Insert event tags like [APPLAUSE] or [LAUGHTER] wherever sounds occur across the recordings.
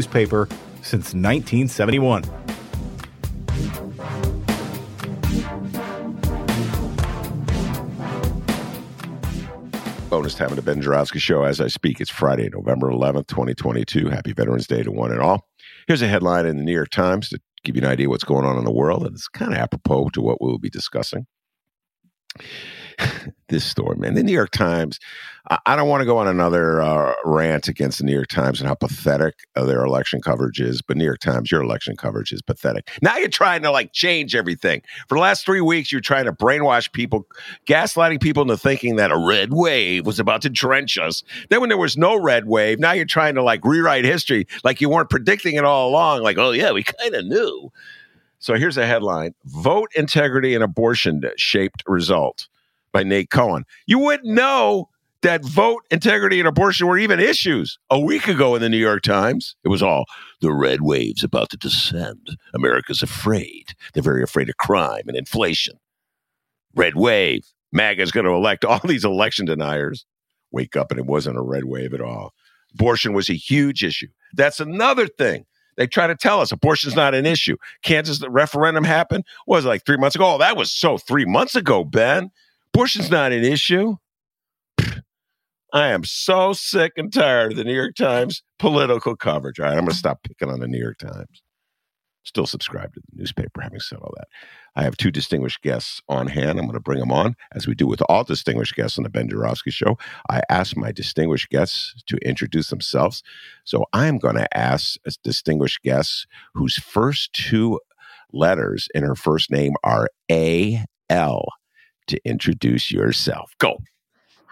newspaper since 1971. Bonus time of the Ben Joravsky Show as I speak. It's Friday, November 11th, 2022. Happy Veterans Day to one and all. Here's a headline in the New York Times to give you an idea what's going on in the world. And it's kind of apropos to what we'll be discussing. This story, man. The New York Times. I, don't want to go on another uh, rant against the New York Times and how pathetic uh, their election coverage is, but New York Times, your election coverage is pathetic. Now you're trying to like change everything. For the last three weeks, you're trying to brainwash people, gaslighting people into thinking that a red wave was about to drench us. Then when there was no red wave, now you're trying to like rewrite history like you weren't predicting it all along. Like, oh yeah, we kind of knew. So here's a headline: Vote integrity and abortion shaped result by Nate Cohn. You wouldn't know that vote integrity and abortion were even issues a week ago in the New York Times. It was all the red wave's about to descend. America's afraid. They're very afraid of crime and inflation. Red wave. MAGA's going to elect all these election deniers. Wake up, and it wasn't a red wave at all. Abortion was a huge issue. That's another thing. They try to tell us abortion's not an issue. Kansas the referendum happened was like three months ago. Oh, that was so three months ago, Ben. Abortion's not an issue. I am so sick and tired of the New York Times political coverage. All right, I'm going to stop picking on the New York Times. Still subscribe to the newspaper, having said all that. I have two distinguished guests on hand. I'm going to bring them on, as we do with all distinguished guests on the Ben Joravsky Show. I ask my distinguished guests to introduce themselves. So I'm going to ask a distinguished guest whose first two letters in her first name are A L to introduce yourself. Go.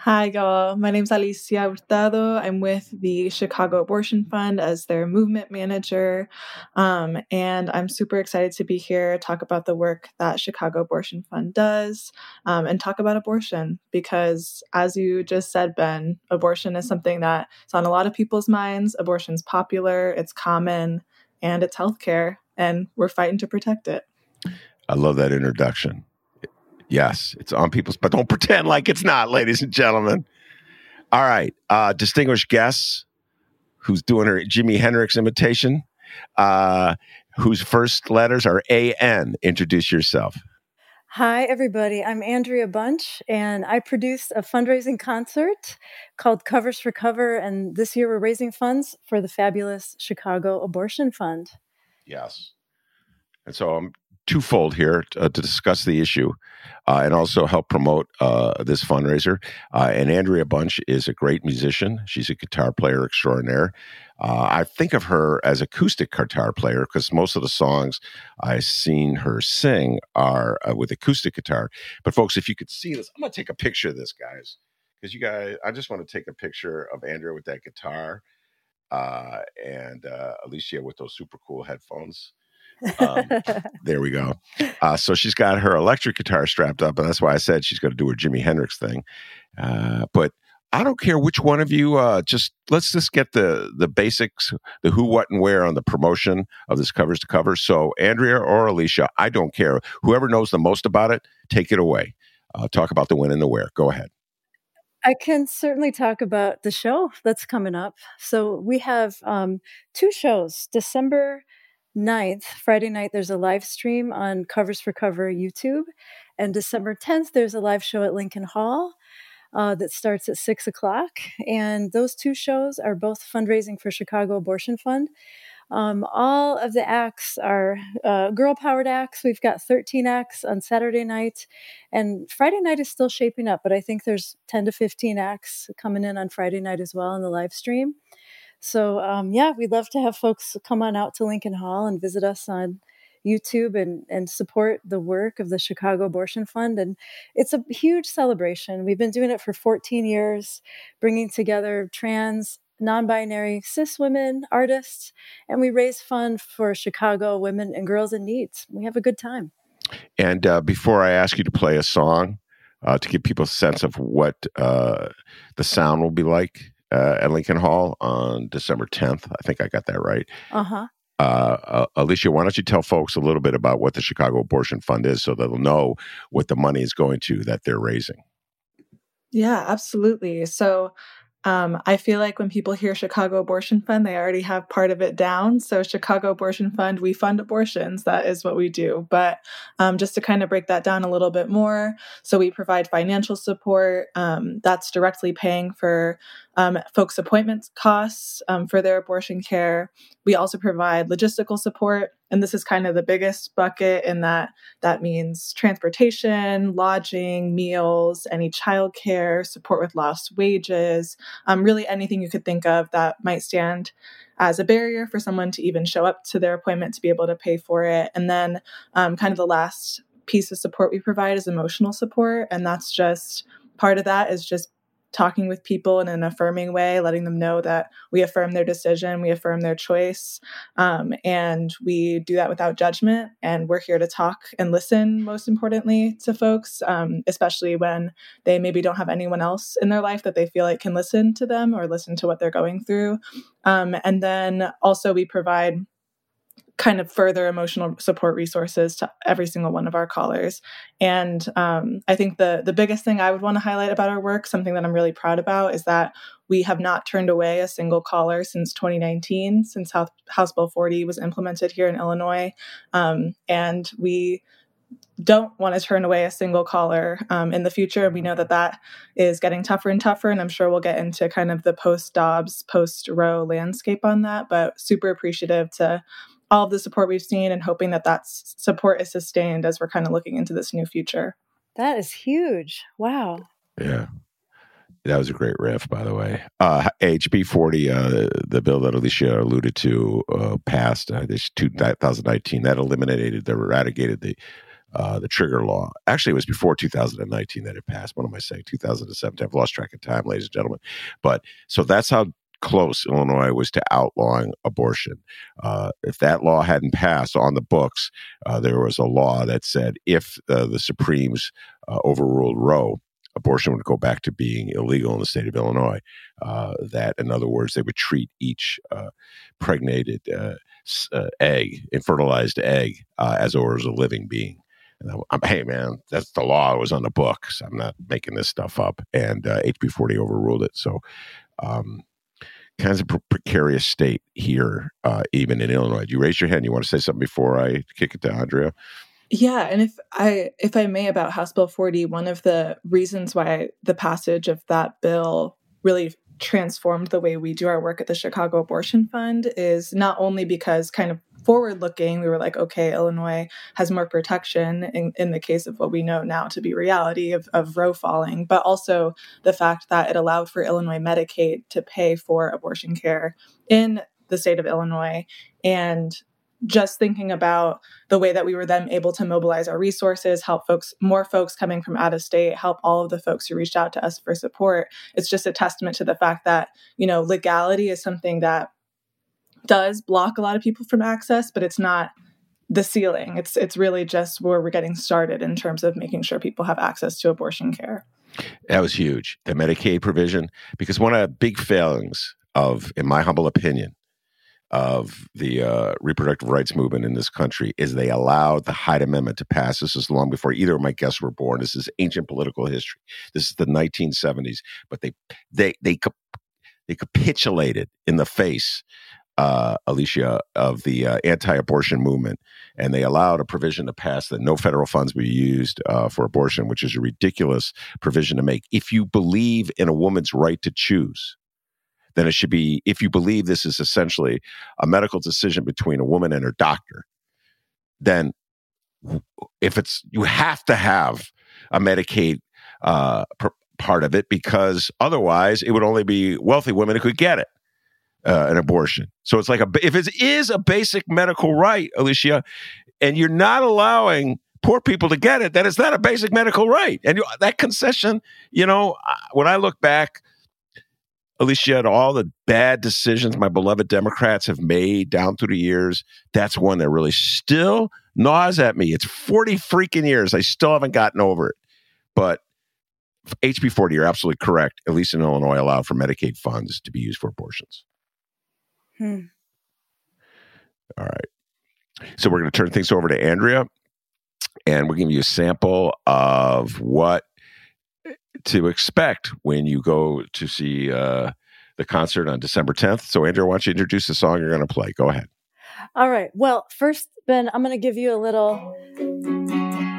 Hi, y'all. My name is Alicia Hurtado. I'm with the Chicago Abortion Fund as their movement manager. Um, and I'm super excited to be here, talk about the work that Chicago Abortion Fund does, um, and talk about abortion. Because as you just said, Ben, abortion is something that's on a lot of people's minds. Abortion's popular, it's common, and it's healthcare, and we're fighting to protect it. I love that introduction. Yes, it's on people's, but don't [LAUGHS] pretend like it's not, ladies and gentlemen. All right, uh, distinguished guests, who's doing her Jimi Hendrix imitation, uh, whose first letters are A N. Introduce yourself. Hi, everybody. I'm Andrea Bunch, and I produce a fundraising concert called Covers for Cover. And this year we're raising funds for the fabulous Chicago Abortion Fund. Yes. And so I'm twofold here uh, to discuss the issue uh, and also help promote uh, this fundraiser. Uh, and Andrea Bunch is a great musician. She's a guitar player extraordinaire. Uh, I think of her as acoustic guitar player because most of the songs I've seen her sing are uh, with acoustic guitar. But folks, if you could see this, I'm going to take a picture of this, guys, because you guys, I just want to take a picture of Andrea with that guitar and Alicia with those super cool headphones. Um, [LAUGHS] there we go. Uh, so she's got her electric guitar strapped up, and that's why I said she's going to do her Jimi Hendrix thing. Uh, but I don't care which one of you. Uh, just let's just get the the basics, the who, what, and where on the promotion of this covers to cover. So, Andrea or Alicia, I don't care. Whoever knows the most about it, take it away. Uh, talk about the when and the where. Go ahead. I can certainly talk about the show that's coming up. So we have um, two shows. December 9th, Friday night, there's a live stream on Covers for Cover YouTube. And December 10th, there's a live show at Lincoln Hall uh, that starts at six o'clock. And those two shows are both fundraising for Chicago Abortion Fund. Um, all of the acts are uh, girl powered acts. We've got 13 acts on Saturday night, and Friday night is still shaping up, but I think there's 10 to 15 acts coming in on Friday night as well in the live stream. So, um, yeah, we'd love to have folks come on out to Lincoln Hall and visit us on YouTube and, and support the work of the Chicago Abortion Fund. And it's a huge celebration. We've been doing it for 14 years, bringing together trans, non binary, cis women, artists, and we raise funds for Chicago women and girls in need. We have a good time. And uh, before I ask you to play a song, uh, to give people a sense of what uh, the sound will be like uh, at Lincoln Hall on December 10th. I think I got that right. Uh-huh. Uh, uh, Alicia, why don't you tell folks a little bit about what the Chicago Abortion Fund is so they'll know what the money is going to that they're raising? Yeah, absolutely. So, um, I feel like when people hear Chicago Abortion Fund, they already have part of it down. So, Chicago Abortion Fund, we fund abortions. That is what we do. But um, just to kind of break that down a little bit more, so we provide financial support um, that's directly paying for um, folks' appointment costs um, for their abortion care. We also provide logistical support, and this is kind of the biggest bucket in that that means transportation, lodging, meals, any childcare, support with lost wages, um, really anything you could think of that might stand as a barrier for someone to even show up to their appointment to be able to pay for it. And then, um, kind of the last piece of support we provide is emotional support, and that's just part of that is just talking with people in an affirming way, letting them know that we affirm their decision, we affirm their choice, um, and we do that without judgment. And we're here to talk and listen, most importantly, to folks, um, especially when they maybe don't have anyone else in their life that they feel like can listen to them or listen to what they're going through. Um, and then also, we provide kind of further emotional support resources to every single one of our callers. And um, I think the the biggest thing I would want to highlight about our work, something that I'm really proud about, is that we have not turned away a single caller since 2019, since House, House Bill 40 was implemented here in Illinois, um, and we don't want to turn away a single caller um, in the future. And we know that that is getting tougher and tougher, and I'm sure we'll get into kind of the post Dobbs, post Roe landscape on that. But super appreciative to all of the support we've seen and hoping that that support is sustained as we're kind of looking into this new future. That is huge. Wow. Yeah. That was a great riff, by the way. Uh, HB 40, uh, the bill that Alicia alluded to, uh, passed uh, this 2019. That eliminated, that eradicated the uh, the trigger law. Actually, it was before 2019 that it passed. What am I saying? 2017. I've lost track of time, ladies and gentlemen. But so that's how close Illinois was to outlawing abortion. Uh, if that law hadn't passed on the books, uh, there was a law that said if uh, the Supremes uh, overruled Roe, abortion would go back to being illegal in the state of Illinois. Uh, that, in other words, they would treat each uh, pregnated egg, infertilized egg, as though it was a living being. I'm, hey man, that's the law. It was on the books. I'm not making this stuff up. And HB 40 overruled it. So um, kinds of pre- precarious state here, uh, even in Illinois. You raise your hand? You want to say something before I kick it to Andrea? Yeah, and if I if I may about House Bill 40, one of the reasons why the passage of that bill really transformed the way we do our work at the Chicago Abortion Fund is not only because kind of forward looking, we were like, okay, Illinois has more protection in, in the case of what we know now to be reality of, of Roe falling, but also the fact that it allowed for Illinois Medicaid to pay for abortion care in the state of Illinois. And just thinking about the way that we were then able to mobilize our resources, help folks, more folks coming from out of state, help all of the folks who reached out to us for support. It's just a testament to the fact that, you know, legality is something that does block a lot of people from access, but it's not the ceiling. It's it's really just where we're getting started in terms of making sure people have access to abortion care. That was huge. The Medicaid provision, because one of the big failings of, in my humble opinion, of the uh, reproductive rights movement in this country is they allowed the Hyde Amendment to pass. This is long before either of my guests were born. This is ancient political history. This is the 1970s. But they they they they capitulated in the face, uh, Alicia, of the uh, anti-abortion movement, and they allowed a provision to pass that no federal funds be used uh, for abortion, which is a ridiculous provision to make. If you believe in a woman's right to choose, then it should be, if you believe this is essentially a medical decision between a woman and her doctor, then if it's, you have to have a Medicaid uh, pr- part of it because otherwise it would only be wealthy women who could get it. Uh, an abortion. So it's like a if it is a basic medical right, Alicia, and you're not allowing poor people to get it, then it's not a basic medical right. And that concession, you know, when I look back Alicia, at all the bad decisions my beloved Democrats have made down through the years, that's one that really still gnaws at me. It's 40 freaking years. I still haven't gotten over it. But HB 40, you're absolutely correct. At least in Illinois, allowed for Medicaid funds to be used for abortions. Hmm. All right. So we're going to turn things over to Andrea, and we're giving you a sample of what to expect when you go to see uh, the concert on December 10th. So, Andrea, why don't you introduce the song you're going to play? Go ahead. All right. Well, first, Ben, I'm going to give you a little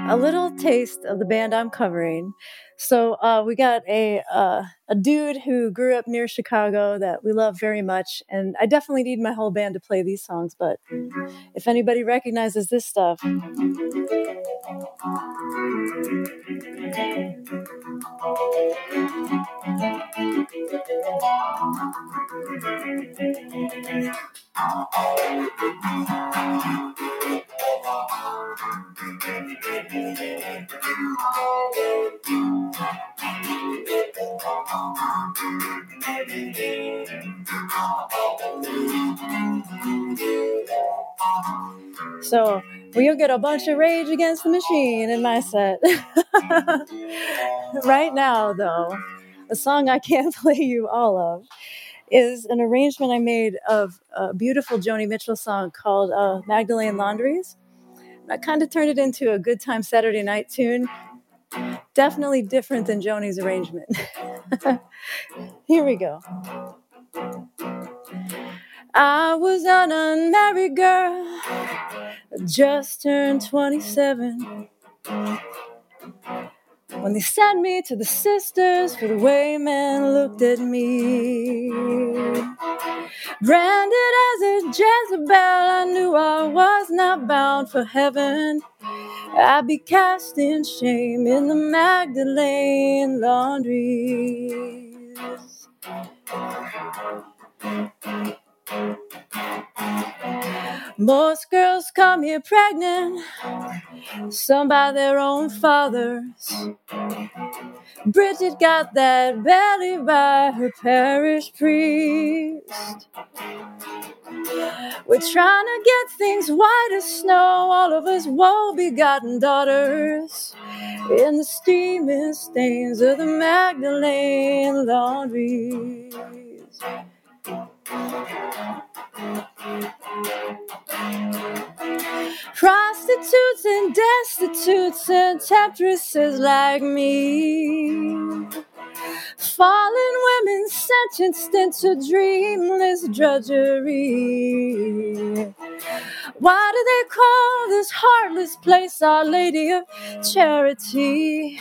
a little taste of the band I'm covering. So uh, we got a uh, a dude who grew up near Chicago that we love very much, and I definitely need my whole band to play these songs. But if anybody recognizes this stuff. So we'll get a bunch of Rage Against the Machine in my set. [LAUGHS] right now, though, a song I can't [LAUGHS] play you all of is an arrangement I made of a beautiful Joni Mitchell song called uh, Magdalene Laundries. I kind of turned it into a good time Saturday night tune. Definitely different than Joni's arrangement. [LAUGHS] Here we go. I was an unmarried girl, just turned 27. When they sent me to the sisters for the way men looked at me. Branded as a Jezebel, I knew I was not bound for heaven. I'd be cast in shame in the Magdalene laundries. Most girls come here pregnant, some by their own fathers. Bridget got that belly by her parish priest. We're trying to get things white as snow, all of us woe begotten daughters, in the steaming stains of the Magdalene laundries. Prostitutes and destitutes and temptresses like me. Fallen women sentenced into dreamless drudgery. Why do they call this heartless place Our Lady of Charity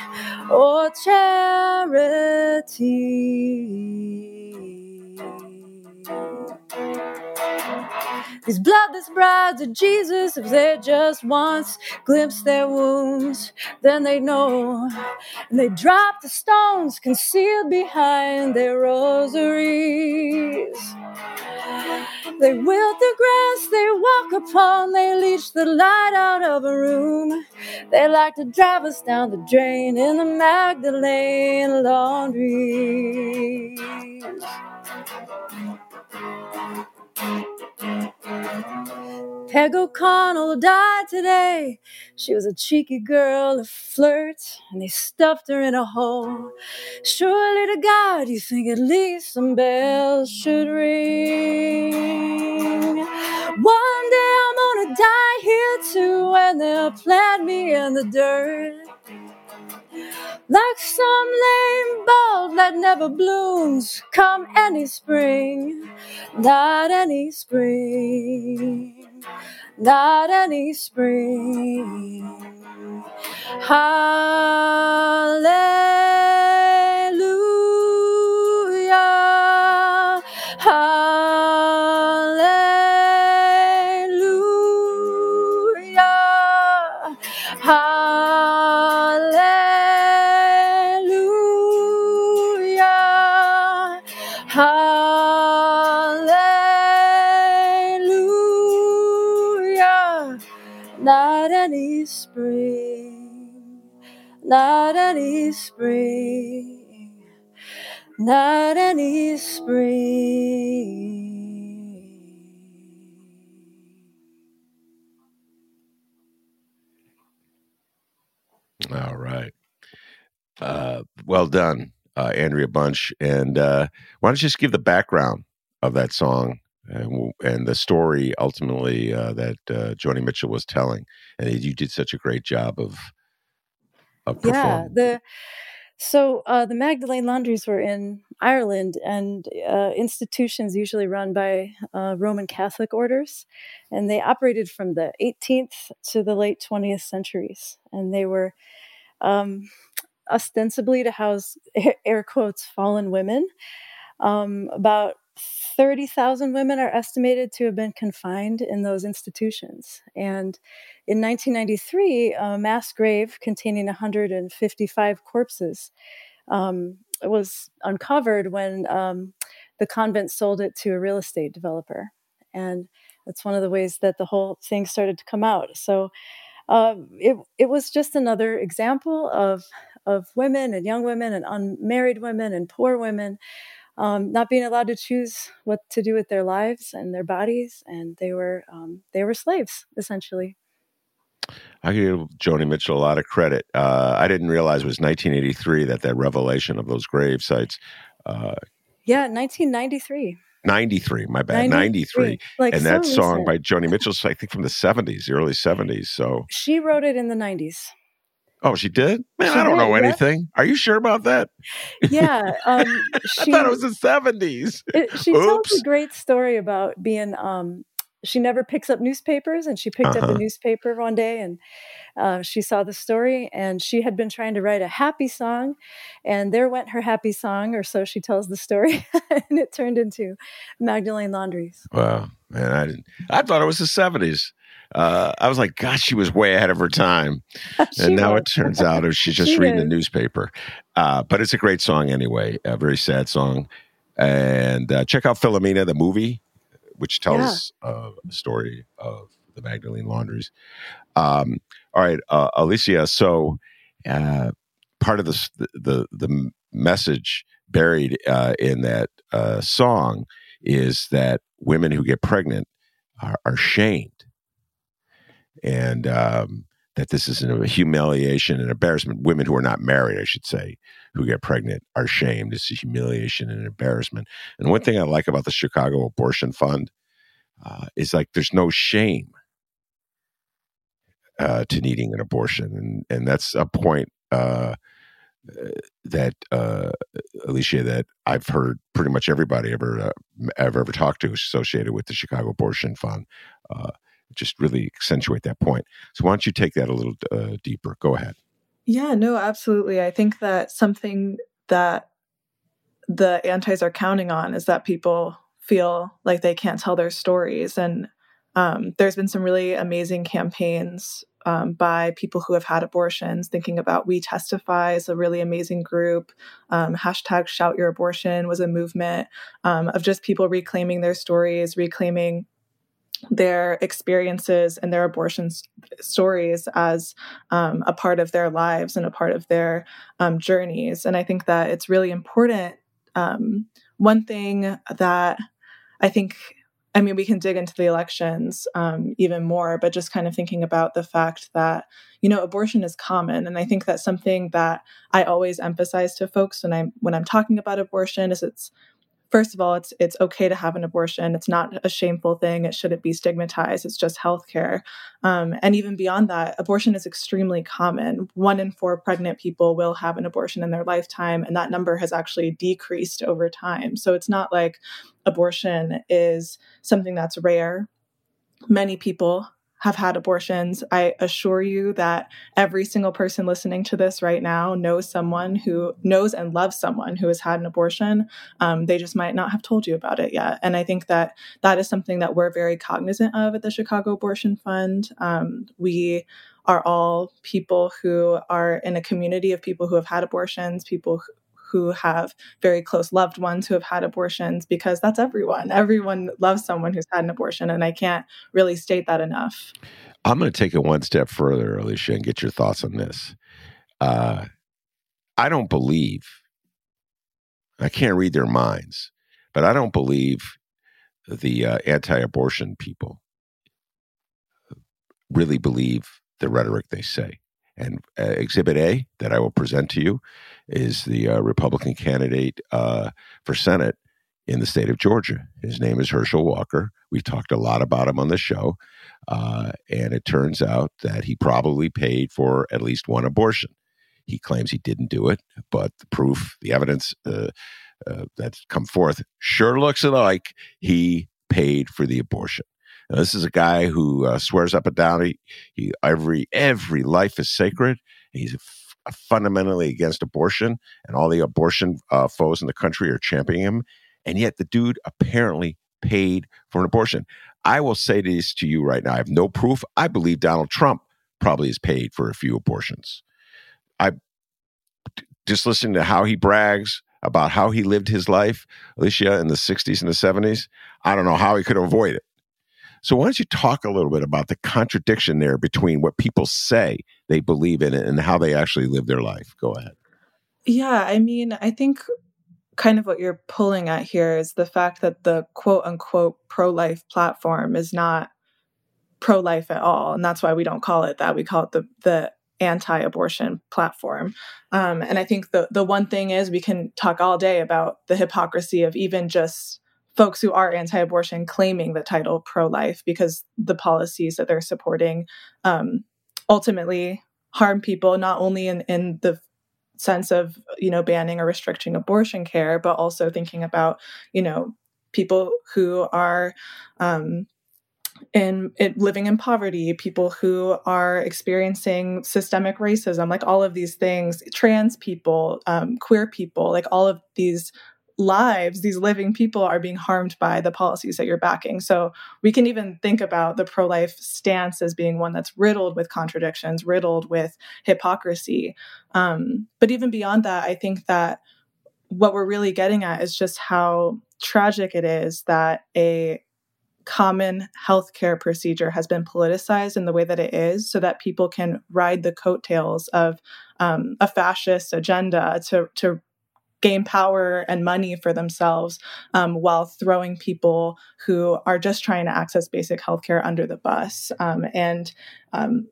or Charity? These bloodless brides of Jesus, if they just once glimpse their wounds, then they know. And they drop the stones concealed behind their rosaries. They wilt the grass they walk upon, they leech the light out of a room. They like to drive us down the drain in the Magdalene laundries. Peg O'Connell died today. She was a cheeky girl, a flirt, and they stuffed her in a hole. Surely to God, you think at least some bells should ring. One day I'm gonna die here too, and they'll plant me in the dirt. Like some lame bulb that never blooms come any spring, not any spring not any spring. Hallelujah. Spring. Not any spring. All right. Uh, well done, uh, Andrea Bunch. And uh, why don't you just give the background of that song and, and the story ultimately uh, that uh, Joni Mitchell was telling? And you did such a great job of Yeah, the so uh, the Magdalene Laundries were in Ireland, and uh, institutions usually run by uh, Roman Catholic orders, and they operated from the 18th to the late 20th centuries, and they were um, ostensibly to house air quotes fallen women. Um, about 30,000 women are estimated to have been confined in those institutions. And in 1993, a mass grave containing 155 corpses um, was uncovered when um, the convent sold it to a real estate developer. And that's one of the ways that the whole thing started to come out. So um, it, it was just another example of, of women and young women and unmarried women and poor women um, not being allowed to choose what to do with their lives and their bodies, and they were um, they were slaves essentially. I give Joni Mitchell a lot of credit. Uh, I didn't realize it was 1983 that that revelation of those grave sites. Uh, Yeah, 1993. 93, my bad, 93. Like and so that song recent. by Joni Mitchell's, I think, from the 70s, the early 70s. So, she wrote it in the 90s. Oh, she did? Man, She I don't did, know yeah. anything. Are you sure about that? Yeah, um, [LAUGHS] I she thought it was the 70s. it, she tells Oops. a great story about being um, she never picks up newspapers and she picked up Uh-huh. a newspaper one day and uh, she saw the story and she had been trying to write a happy song and there went her happy song or so she tells the story [LAUGHS] and it turned into magdalene laundries Wow, man, I didn't. I thought it was the 70s. Uh, I was like, gosh, she was way ahead of her time. [LAUGHS] And now was. it turns out she's [LAUGHS] just She reading the newspaper. Uh, but it's a great song anyway, a very sad song. And uh, check out Philomena, the movie, which tells uh, a story of the Magdalene Laundries. Um, all right, uh, Alicia. So uh, part of the, the the message buried uh, in that uh, song is that women who get pregnant are, are shamed, and um, that this is a humiliation and embarrassment. Women who are not married, I should say, who get pregnant are shamed. It's a humiliation and embarrassment. And one thing I like about the Chicago Abortion Fund uh, is like there's no shame uh, to needing an abortion, and and that's a point uh, that uh, Alicia that I've heard pretty much everybody ever uh, ever ever talked to associated with the Chicago Abortion Fund. Uh, just really accentuate that point. So why don't you take that a little uh, deeper? Go ahead. Yeah, no, absolutely. I think that something that the antis are counting on is that people feel like they can't tell their stories. And um, there's been some really amazing campaigns um, by people who have had abortions, thinking about We Testify is a really amazing group. Um, hashtag Shout Your Abortion was a movement um, of just people reclaiming their stories, reclaiming their experiences and their abortion stories as um, a part of their lives and a part of their um, journeys. And I think that it's really important. Um, one thing that I think I mean, we can dig into the elections um, even more, but just kind of thinking about the fact that, you know, abortion is common. And I think that's something that I always emphasize to folks when I'm when I'm talking about abortion is it's first of all, it's it's okay to have an abortion. It's not a shameful thing. It shouldn't be stigmatized. It's just healthcare. Um, and even beyond that, abortion is extremely common. One in four pregnant people will have an abortion in their lifetime, and that number has actually decreased over time. So it's not like abortion is something that's rare. Many people have had abortions. I assure you that every single person listening to this right now knows someone who knows and loves someone who has had an abortion. Um, they just might not have told you about it yet. And I think that that is something that we're very cognizant of at the Chicago Abortion Fund. Um, we are all people who are in a community of people who have had abortions, people who have very close loved ones who have had abortions because that's everyone. Everyone loves someone who's had an abortion. And I can't really state that enough. I'm going to take it one step further, Alicia, and get your thoughts on this. Uh, I don't believe, I can't read their minds, but I don't believe the uh, anti abortion people really believe the rhetoric they say. And uh, Exhibit A that I will present to you is the uh, Republican candidate uh, for Senate in the state of Georgia. His name is Herschel Walker. We've talked a lot about him on the show. Uh, and it turns out that he probably paid for at least one abortion. He claims he didn't do it, but the proof, the evidence uh, uh, that's come forth sure looks like he paid for the abortion. Now, this is a guy who uh, swears up and down he, he, every every life is sacred. He's fundamentally against abortion, and all the abortion uh, foes in the country are championing him. And yet, the dude apparently paid for an abortion. I will say this to you right now: I have no proof. I believe Donald Trump probably has paid for a few abortions. I just listening to how he brags about how he lived his life, Alicia, in the 60s and the 70s. I don't know how he could avoid it. So why don't you talk a little bit about the contradiction there between what people say they believe in it and how they actually live their life? Go ahead. Yeah, I mean, I think kind of what you're pulling at here is the fact that the quote unquote pro life platform is not pro life at all. And that's why we don't call it that. We call it the, the anti abortion platform. Um, and I think the, the one thing is we can talk all day about the hypocrisy of even just folks who are anti-abortion claiming the title pro-life because the policies that they're supporting um, ultimately harm people not only in, in the sense of you know banning or restricting abortion care but also thinking about you know people who are um, in, in, living in poverty, people who are experiencing systemic racism, like all of these things, trans people, um, queer people, like all of these lives, these living people are being harmed by the policies that you're backing. So we can even think about the pro life stance as being one that's riddled with contradictions, riddled with hypocrisy. Um, but even beyond that, I think that what we're really getting at is just how tragic it is that a common healthcare procedure has been politicized in the way that it is so that people can ride the coattails of um, a fascist agenda to, to gain power and money for themselves um, while throwing people who are just trying to access basic healthcare under the bus. Um, and um,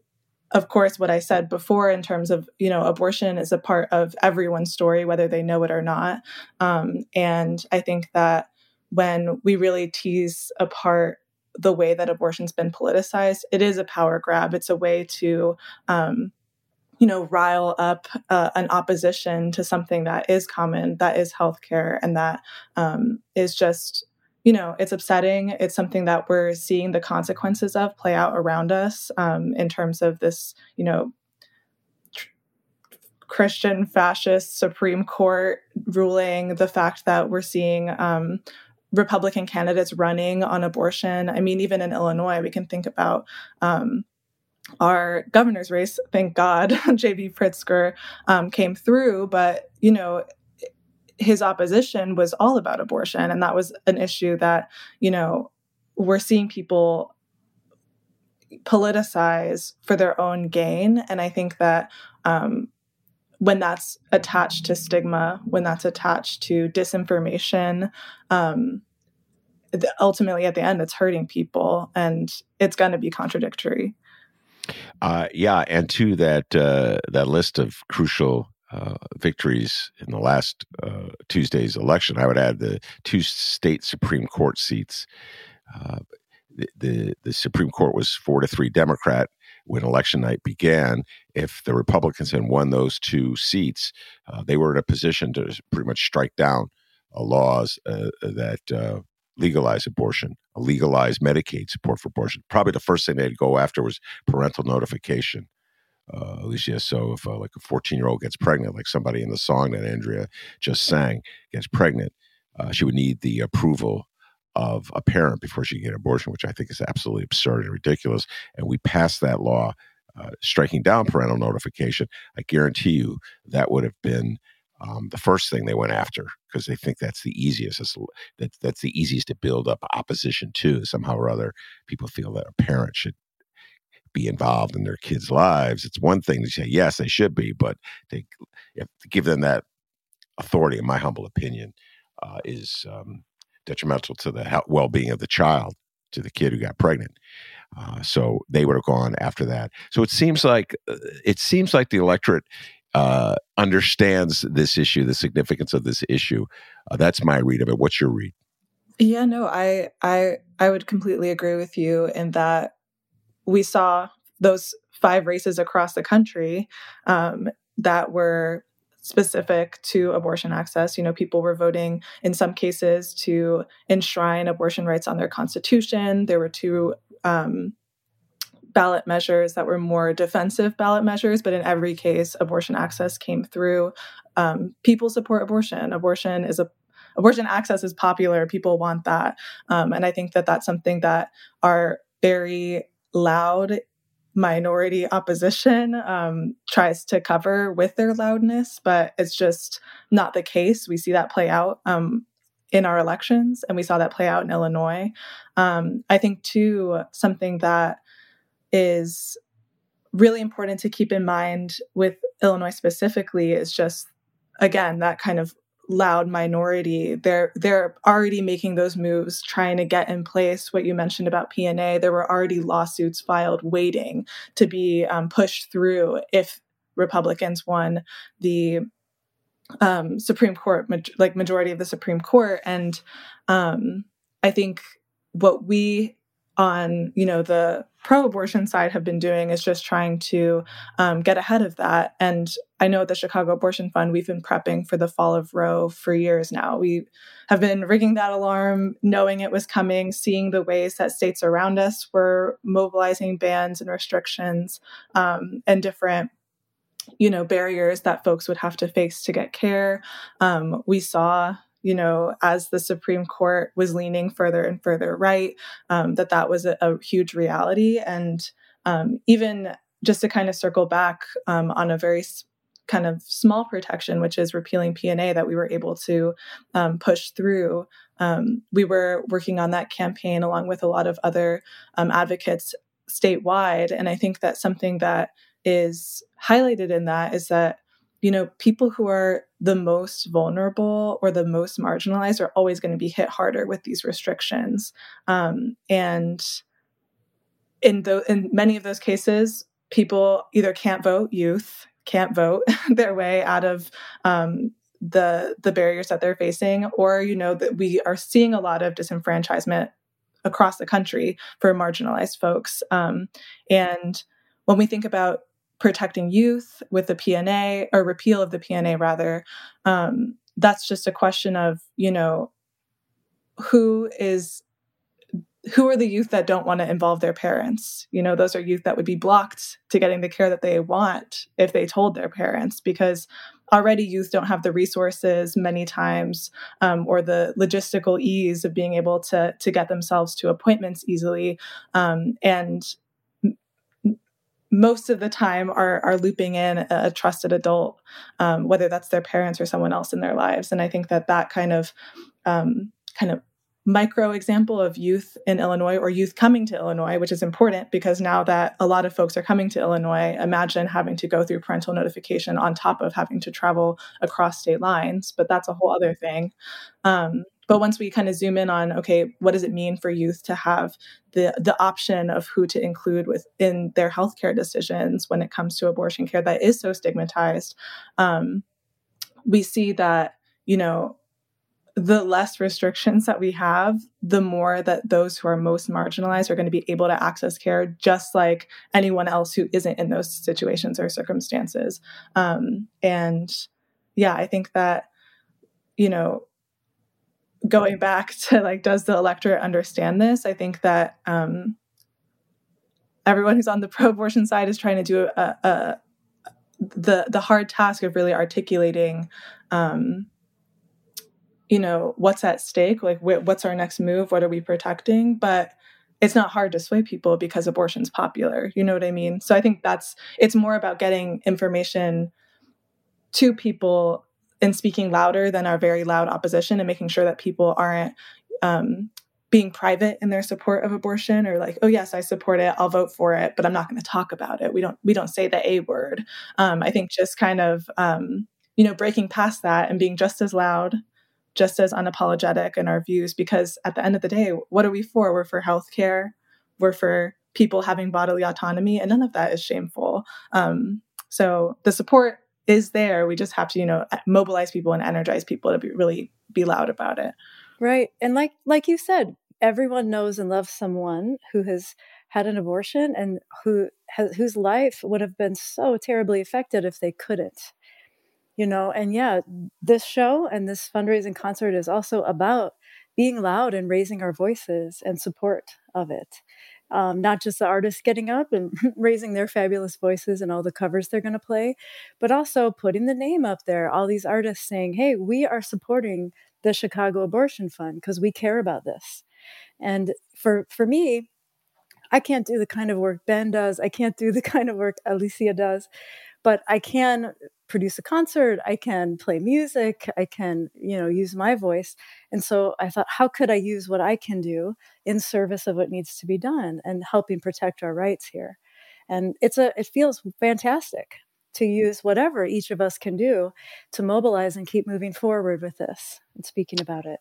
of course, what I said before in terms of you know abortion is a part of everyone's story, whether they know it or not. Um, and I think that when we really tease apart the way that abortion's been politicized, it is a power grab. It's a way to um, you know, rile up uh, an opposition to something that is common, that is healthcare, and that um, is just, you know, it's upsetting. It's something that we're seeing the consequences of play out around us um, in terms of this, you know, Christian fascist Supreme Court ruling, the fact that we're seeing um, Republican candidates running on abortion. I mean, even in Illinois, we can think about um, our governor's race, thank God, [LAUGHS] J.B. Pritzker um, came through. But, you know, his opposition was all about abortion. And that was an issue that, you know, we're seeing people politicize for their own gain. And I think that um, when that's attached to stigma, when that's attached to disinformation, um, ultimately at the end it's hurting people and it's going to be contradictory uh, yeah and to that uh, that list of crucial uh, victories in the last uh, tuesday's election i would add the two state supreme court seats. Uh, the, the, supreme court was four to three democrat when election night began, if the Republicans had won those two seats, they were in a position to pretty much strike down laws that legalize abortion, legalize Medicaid support for abortion. Probably the first thing they'd go after was parental notification. Uh, Alicia, so if uh, like a 14 year old gets pregnant, like somebody in the song that Andrea just sang gets pregnant, uh, she would need the approval of a parent before she can get an abortion, which I think is absolutely absurd and ridiculous. And we passed that law uh, striking down parental notification. I guarantee you that would have been um, the first thing they went after because they think that's the easiest. That's, that, that's the easiest to build up opposition to. Somehow or other, people feel that a parent should be involved in their kids' lives. It's one thing to say yes, they should be, but to, to give them that authority, in my humble opinion, uh, is um, detrimental to the well-being of the child, to the kid who got pregnant. Uh, so they would have gone after that. So it seems like uh, it seems like the electorate uh, understands this issue, the significance of this issue. Uh, that's my read of it. What's your read? Yeah, no, I I I would completely agree with you in that we saw those five races across the country um, that were specific to abortion access. You know, people were voting in some cases to enshrine abortion rights on their constitution. There were two um, ballot measures that were more defensive ballot measures, but in every case, abortion access came through. Um, people support abortion. Abortion is a abortion access is popular. People want that, um, and I think that that's something that our very loud minority opposition um, tries to cover with their loudness, but it's just not the case. We see that play out um, in our elections, and we saw that play out in Illinois. Um, I think, too, something that is really important to keep in mind with Illinois specifically is just again that kind of loud minority. They're they're already making those moves trying to get in place what you mentioned about pna there were already lawsuits filed waiting to be um, pushed through if republicans won the um, supreme court like majority of the supreme court. And um, i think what we on you know the pro-abortion side have been doing is just trying to um, get ahead of that. And i know at the chicago abortion fund we've been prepping for the fall of roe for years now. We have been rigging that alarm knowing it was coming seeing the ways that states around us were mobilizing bans and restrictions um, and different you know barriers that folks would have to face to get care. Um, we saw you know, as the Supreme Court was leaning further and further right, um, that that was a, a huge reality. And um, even just to kind of circle back um, on a very kind of small protection, which is repealing PNA, that we were able to um, push through. Um, we were working on that campaign along with a lot of other um, advocates statewide. And I think that something that is highlighted in that is that you know, people who are the most vulnerable or the most marginalized are always going to be hit harder with these restrictions. Um, and in the in many of those cases, people either can't vote, youth can't vote [LAUGHS] their way out of um, the the barriers that they're facing, or you know that we are seeing a lot of disenfranchisement across the country for marginalized folks. Um, and when we think about protecting youth with the PNA or repeal of the PNA rather, um, that's just a question of you know who is who are the youth that don't want to involve their parents? You know those are youth that would be blocked to getting the care that they want if they told their parents because already youth don't have the resources many times um, or the logistical ease of being able to to get themselves to appointments easily um, and most of the time are are looping in a, trusted adult, um, whether that's their parents or someone else in their lives. And I think that that kind of um, kind of micro example of youth in Illinois or youth coming to Illinois, which is important because now that a lot of folks are coming to Illinois, imagine having to go through parental notification on top of having to travel across state lines. But that's a whole other thing. Um, but once we kind of zoom in on okay what does it mean for youth to have the the option of who to include within their healthcare decisions when it comes to abortion care that is so stigmatized um, we see that you know the less restrictions that we have, the more that those who are most marginalized are going to be able to access care, just like anyone else who isn't in those situations or circumstances. Um, and yeah, I think that, you know, going back to like, does the electorate understand this? I think that um, everyone who's on the [LAUGHS] pro abortion side is trying to do a, a, the the hard task of really articulating um, you know what's at stake like wh- what's our next move? What are we protecting? But it's not hard to sway people because abortion's popular. You know what i mean? So i think that's it's more about getting information to people and speaking louder than our very loud opposition and making sure that people aren't um, being private in their support of abortion or like oh yes i support it i'll vote for it but i'm not going to talk about it we don't we don't say the a word um, i think just kind of um, you know breaking past that and being just as loud just as unapologetic in our views because at the end of the day, what are we for? We're for healthcare, we're for people having bodily autonomy, and none of that is shameful. Um, so the support is there. We just have to, you know, mobilize people and energize people to be really be loud about it. Right. And like like you said, everyone knows and loves someone who has had an abortion and who has, whose life would have been so terribly affected if they couldn't you know and yeah this show and this fundraising concert is also about being loud and raising our voices and support of it um, not just the artists getting up and [LAUGHS] raising their fabulous voices and all the covers they're going to play but also putting the name up there all these artists saying hey we are supporting the chicago abortion fund because we care about this. And for for me i can't do the kind of work ben does i can't do the [LAUGHS] kind of work alicia does but I can produce a concert, I can play music, I can, you know, use my voice. And so I thought, how could I use what I can do in service of what needs to be done and helping protect our rights here? And it's a it feels fantastic to use whatever each of us can do to mobilize and keep moving forward with this and speaking about it.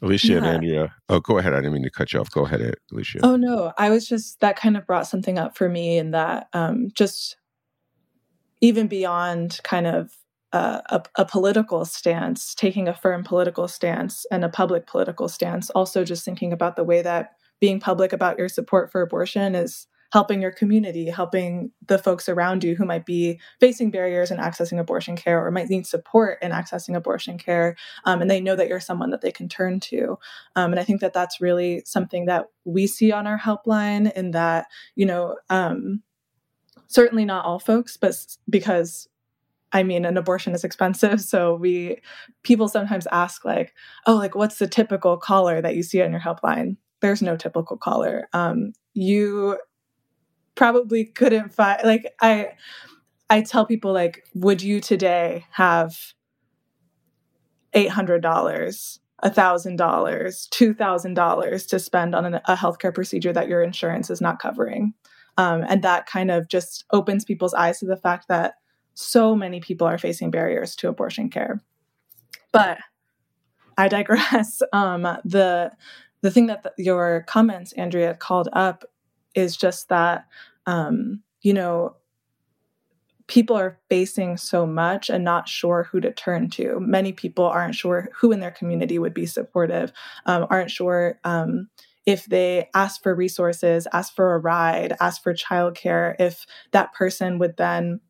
Alicia yeah. and Andrea. Oh, go ahead. I didn't mean to cut you off. Go ahead, Alicia. Oh no, I was just that kind of brought something up for me and that um, just even beyond kind of a, a, political stance, taking a firm political stance and a public political stance, also just thinking about the way that being public about your support for abortion is helping your community, helping the folks around you who might be facing barriers in accessing abortion care or might need support in accessing abortion care. Um, and they know that you're someone that they can turn to. Um, and I think that that's really something that we see on our helpline in that, you know, um, certainly not all folks, but because I mean, an abortion is expensive. [LAUGHS] So we, people sometimes ask, like, oh, like, what's the typical caller that you see on your helpline? There's no typical caller. Um, you probably couldn't find, like, I, I tell people, like, would you today have $800, $1,000, $2,000 to spend on an, a healthcare procedure that your insurance is not covering? Um, and that kind of just opens people's eyes to the fact that so many people are facing barriers to abortion care. But I digress. [LAUGHS] Um, the the thing that the, your comments, Andrea, called up is just that um, you know people are facing so much and not sure who to turn to. Many people aren't sure who in their community would be supportive, um, aren't sure um, if they ask for resources, ask for a ride, ask for childcare, if that person would then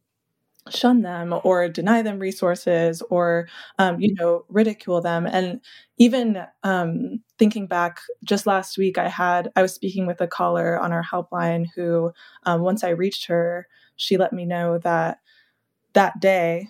shun them or deny them resources or um, you know ridicule them. And even um, thinking back just last week i had i was speaking with a caller on our helpline who um, once i reached her she let me know that that day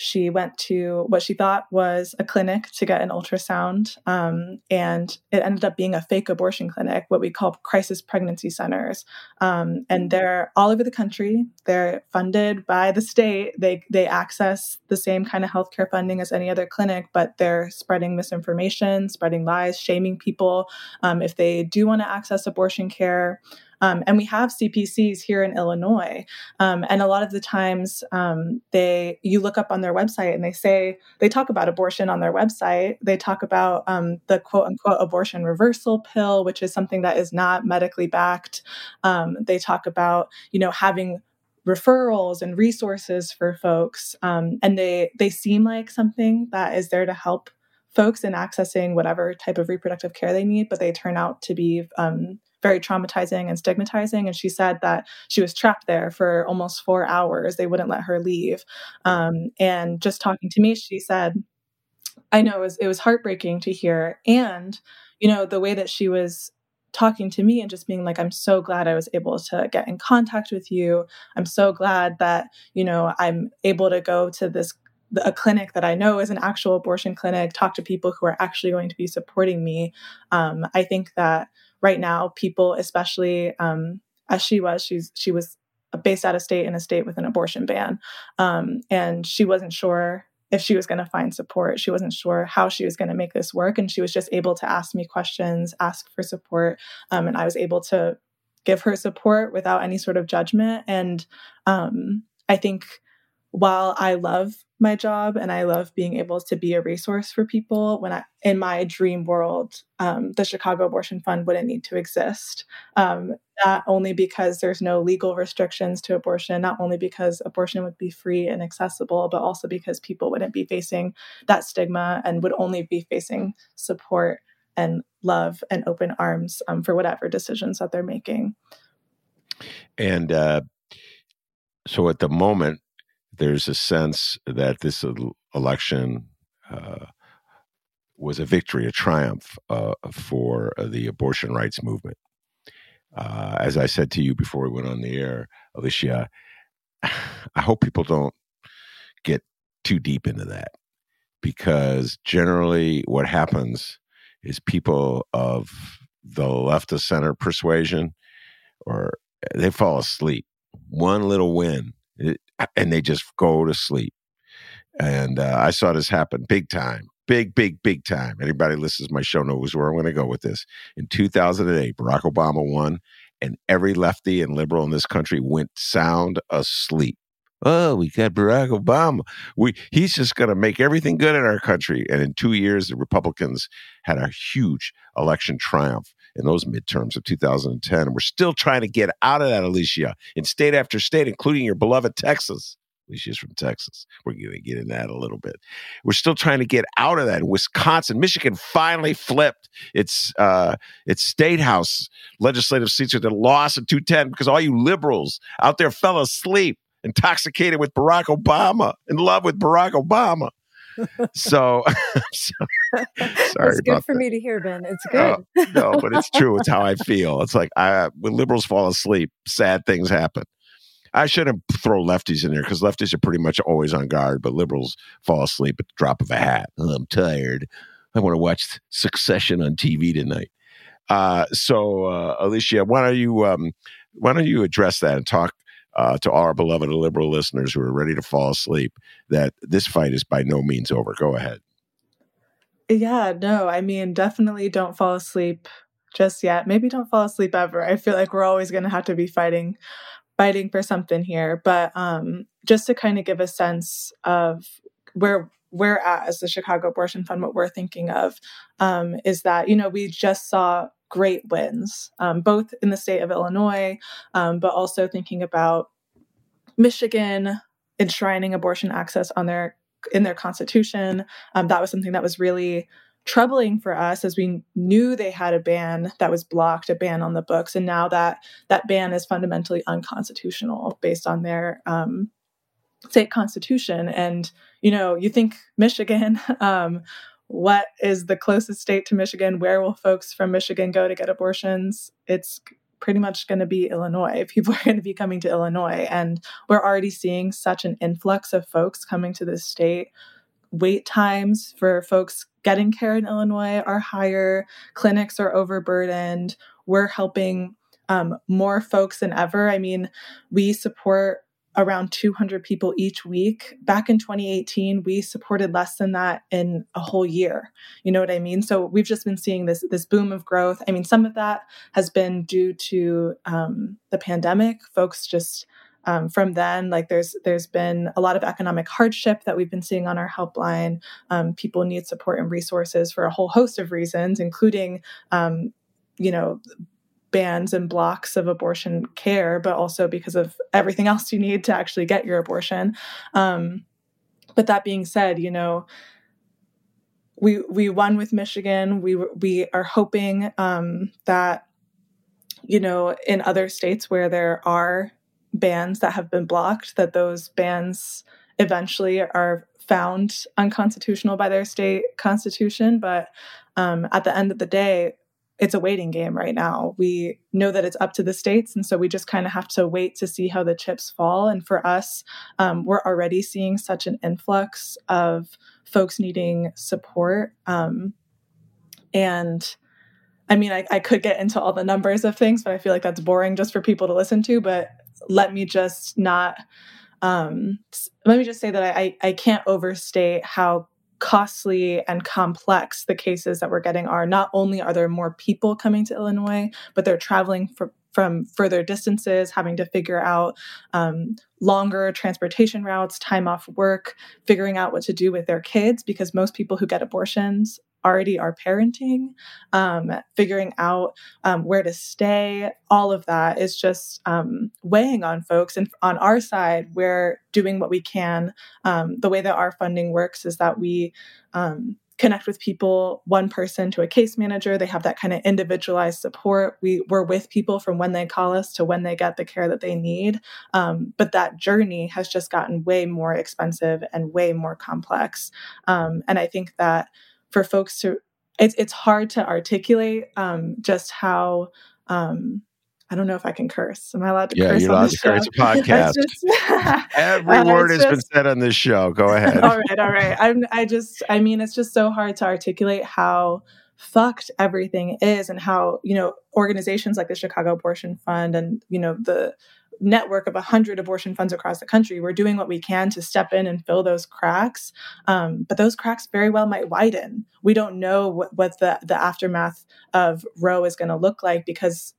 she went to what she thought was a clinic to get an ultrasound. Um, and it ended up being a fake abortion clinic, what we call crisis pregnancy centers. Um, and they're all over the country. They're funded by the state. They, they access the same kind of healthcare funding as any other clinic, but they're spreading misinformation, spreading lies, shaming people um, if they do want to access abortion care. Um, and we have CPCs here in Illinois. Um, and a lot of the times um, they you look up on their website and they say they talk about abortion on their website. They talk about um, the quote unquote abortion reversal pill, which is something that is not medically backed. Um, they talk about you know having referrals and resources for folks um, and they they seem like something that is there to help folks in accessing whatever type of reproductive care they need but they turn out to be um, very traumatizing and stigmatizing and she said that she was trapped there for almost four hours. They wouldn't let her leave. Um, and just talking to me she said i know it was, it was heartbreaking to hear and you know the way that she was talking to me and just being like i'm so glad i was able to get in contact with you. I'm so glad that you know i'm able to go to this a clinic that i know is an actual abortion clinic talk to people who are actually going to be supporting me um, i think that right now people especially um, as she was she's she was based out of state in a state with an abortion ban um, and she wasn't sure if she was going to find support. She wasn't sure how she was going to make this work. And she was just able to ask me questions, ask for support. Um, and I was able to give her support without any sort of judgment. And um, I think while I love my job and I love being able to be a resource for people, when I, in my dream world, um, the Chicago Abortion Fund wouldn't need to exist. Um, not only because there's no legal restrictions to abortion, not only because abortion would be free and accessible, but also because people wouldn't be facing that stigma and would only be facing support and love and open arms um, for whatever decisions that they're making. And uh, so at the moment, there's a sense that this election uh, was a victory, a triumph uh, for uh, the abortion rights movement. Uh, as I said to you before we went on the air, Alicia, [SIGHS] I hope people don't get too deep into that because generally what happens is people of the left of center persuasion or they fall asleep. One little win it, and they just go to sleep. And uh, I saw this happen big time, big, big, big time. Anybody listens to my show knows where I'm going to go with this. In 2008, Barack Obama won, and every lefty and liberal in this country went sound asleep. Oh, we got Barack Obama. We he's just going to make everything good in our country. And in two years, the Republicans had a huge election triumph in those midterms of 2010. And we're still trying to get out of that, Alicia, in state after state, including your beloved Texas. Alicia's from Texas. We're going to get in that a little bit. We're still trying to get out of that. Wisconsin, Michigan finally flipped its uh, its state house legislative seats to loss in 210 because all you liberals out there fell asleep, intoxicated with Barack Obama, in love with Barack Obama so, [LAUGHS] so sorry. It's good for that. me to hear, Ben. It's good. Uh, no, but it's true. It's how I [LAUGHS] feel. It's like I when liberals fall asleep, sad things happen. I shouldn't throw lefties in there because lefties are pretty much always on guard, but liberals fall asleep at the drop of a hat. Oh, I'm tired. I want to watch Succession on TV tonight. Uh, so, uh, Alicia, why don't you um, why don't you address that and talk uh, to our beloved liberal listeners who are ready to fall asleep that this fight is by no means over. Go ahead. Yeah, no, I mean, definitely don't fall asleep just yet. Maybe don't fall asleep ever. I feel like we're always going to have to be fighting fighting for something here, but um just to kind of give a sense of where we're at as the Chicago Abortion Fund, what we're thinking of um, is that, you know, we just saw great wins, um, both in the state of Illinois, um, but also thinking about Michigan enshrining abortion access on their in their constitution. Um, that was something that was really troubling for us as we knew they had a ban that was blocked, a ban on the books, and now that that ban is fundamentally unconstitutional based on their um, state constitution. And you know, you think Michigan. [LAUGHS] Um, what is the closest state to Michigan? Where will folks from Michigan go to get abortions? It's pretty much going to be Illinois. People [LAUGHS] are going to be coming to Illinois. And we're already seeing such an influx of folks coming to this state. Wait times for folks getting care in Illinois are higher, clinics are overburdened. We're helping um, more folks than ever. I mean, we support around 200 people each week. Back in 2018, we supported less than that in a whole year. You know what I mean? So we've just been seeing this this boom of growth. I mean, some of that has been due to um, the pandemic. Folks just um, from then like there's there's been a lot of economic hardship that we've been seeing on our helpline um, people need support and resources for a whole host of reasons including um, you know bans and blocks of abortion care but also because of everything [LAUGHS] else you need to actually get your abortion um, but that being said you know we we won with michigan we we are hoping um, that you know in other states where there are bans that have been blocked, that those bans eventually are found unconstitutional by their state constitution. But um, at the end of the day, it's a waiting game right now. We know that it's up to the states. And so we just kind of have to wait to see how the chips fall. And for us, um, we're already seeing such an influx of folks needing support. Um, and I mean, I, I could get into all the numbers of things, but I feel like that's boring just for people to listen to. But let me just not um, let me just say that I, I can't overstate how costly and complex the cases that we're getting are. Not only are there more people coming to Illinois, but they're traveling for, from further distances, having to figure out um, longer transportation routes, time off work, figuring out what to do with their kids, because most people who get abortions already are parenting, um, figuring out um, where to stay, all of that is just um, weighing on folks. And on our side, we're doing what we can. Um, the way that our funding works is that we um, connect with people one person to a case manager they have that kind of individualized support we we're with people from when they call us to when they get the care that they need um, but that journey has just gotten way more expensive and way more complex um, and i think that for folks to it's it's hard to articulate um, just how um, I don't know if I can curse. Am I allowed to yeah, curse? you're allowed to show? curse. podcast. [LAUGHS] Just, [LAUGHS] Every uh, word has just, been said on this show. Go [LAUGHS] ahead. all right, all right. I'm. I just. I mean, it's just so hard to articulate how fucked everything is, and how you know organizations like the Chicago Abortion Fund and you know the network of 100 abortion funds across the country. We're doing what we can to step in and fill those cracks. Um, but those cracks very well might widen. We don't know what, what the, the aftermath of Roe is going to look like because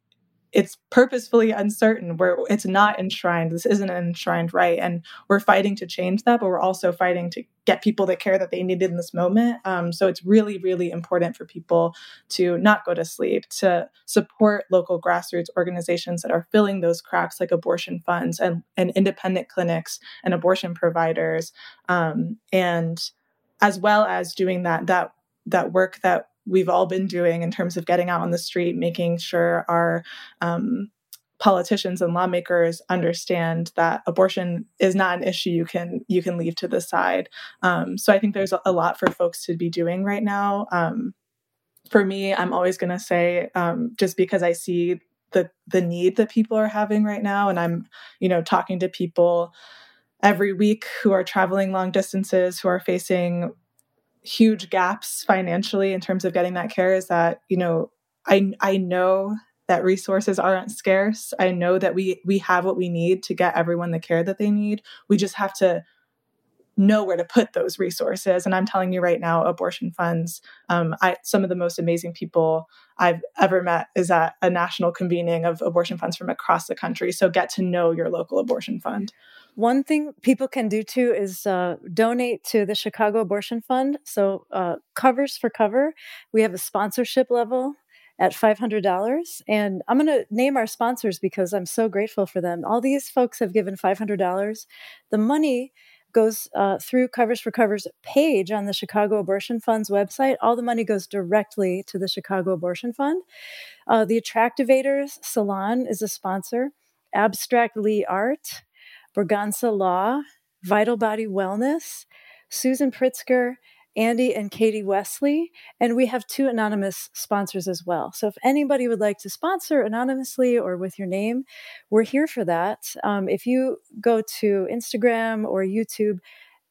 it's purposefully uncertain where it's not enshrined this isn't an enshrined right and we're fighting to change that but we're also fighting to get people the care that they needed in this moment um, so it's really really important for people to not go to sleep to support local grassroots organizations that are filling those cracks like abortion funds and, and independent clinics and abortion providers um, and as well as doing that that that work that we've all been doing in terms of getting out on the street, making sure our um, politicians and lawmakers understand that abortion is not an issue you can you can leave to the side. Um, so I think there's a, lot for folks to be doing right now. Um, for me, I'm always going to say um, just because I see the the need that people are having right now, and I'm you know talking to people every week who are traveling long distances, who are facing huge gaps financially in terms of getting that care is that you know i i know that resources aren't scarce. I know that we we have what we need to get everyone the care that they need. We just have to know where to put those resources. And i'm telling you right now abortion funds um, I, some of the most amazing people i've ever met is at a national convening of abortion funds from across the country. So get to know your local abortion fund one thing people can do too is uh, donate to the Chicago Abortion Fund. So, uh, covers for cover, we have a sponsorship level at $500. And I'm going to name our sponsors because I'm so grateful for them. All these folks have given $500. The money goes uh, through Covers for Covers page on the Chicago Abortion Fund's website. All the money goes directly to the Chicago Abortion Fund. Uh, the Attractivators Salon is a sponsor. Abstract Lee Art, Braganza Law, Vital Body Wellness, Susan Pritzker, Andy and Katie Wesley, and we have two anonymous sponsors as well. So if anybody would like to sponsor anonymously or with your name, we're here for that. Um, if you go to Instagram or YouTube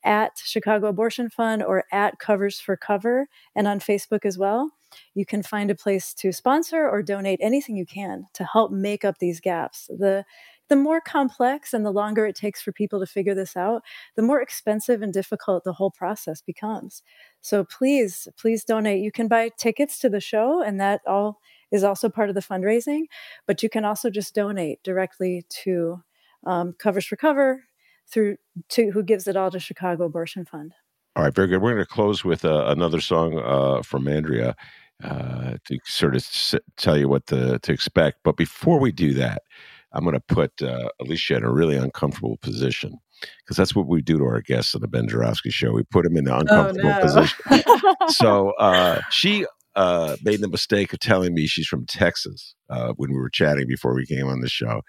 at Chicago Abortion Fund or at Covers for Cover and on Facebook as well, you can find a place to sponsor or donate anything you can to help make up these gaps. The the more complex and the longer it takes for people to figure this out, the more expensive and difficult the whole process becomes. So please, please donate. You can buy tickets to the show, and that all is also part of the fundraising. But you can also just donate directly to um, Covers for Cover through to who gives it all to Chicago Abortion Fund. All right, very good. We're going to close with uh, another song uh, from Andrea uh, to sort of s- tell you what to, to expect. But before we do that, I'm going to put uh, Alicia in a really uncomfortable position because that's what we do to our guests on the Ben Joravsky Show. We put them in an oh, uncomfortable oh, no. position. [LAUGHS] so uh, she uh, made the mistake of telling me she's from Texas uh, when we were chatting before we came on the show.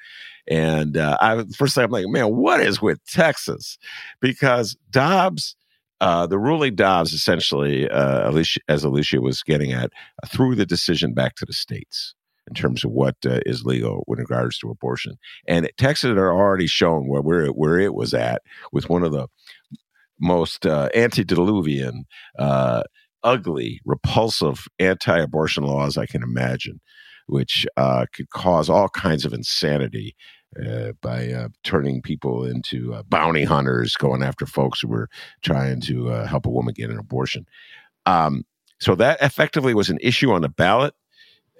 And uh, I first time I'm like, man, what is with Texas? Because Dobbs, uh, the ruling Dobbs, essentially, uh, Alicia, as Alicia was getting at, uh, threw the decision back to the states in terms of what uh, is legal with regards to abortion. And Texas had already shown where where it, where it was at with one of the most uh, antediluvian, uh, ugly, repulsive anti-abortion laws I can imagine, which uh, could cause all kinds of insanity. Uh, by uh, turning people into uh, bounty hunters, going after folks who were trying to help a woman get an abortion. Um, so that effectively was an issue on the ballot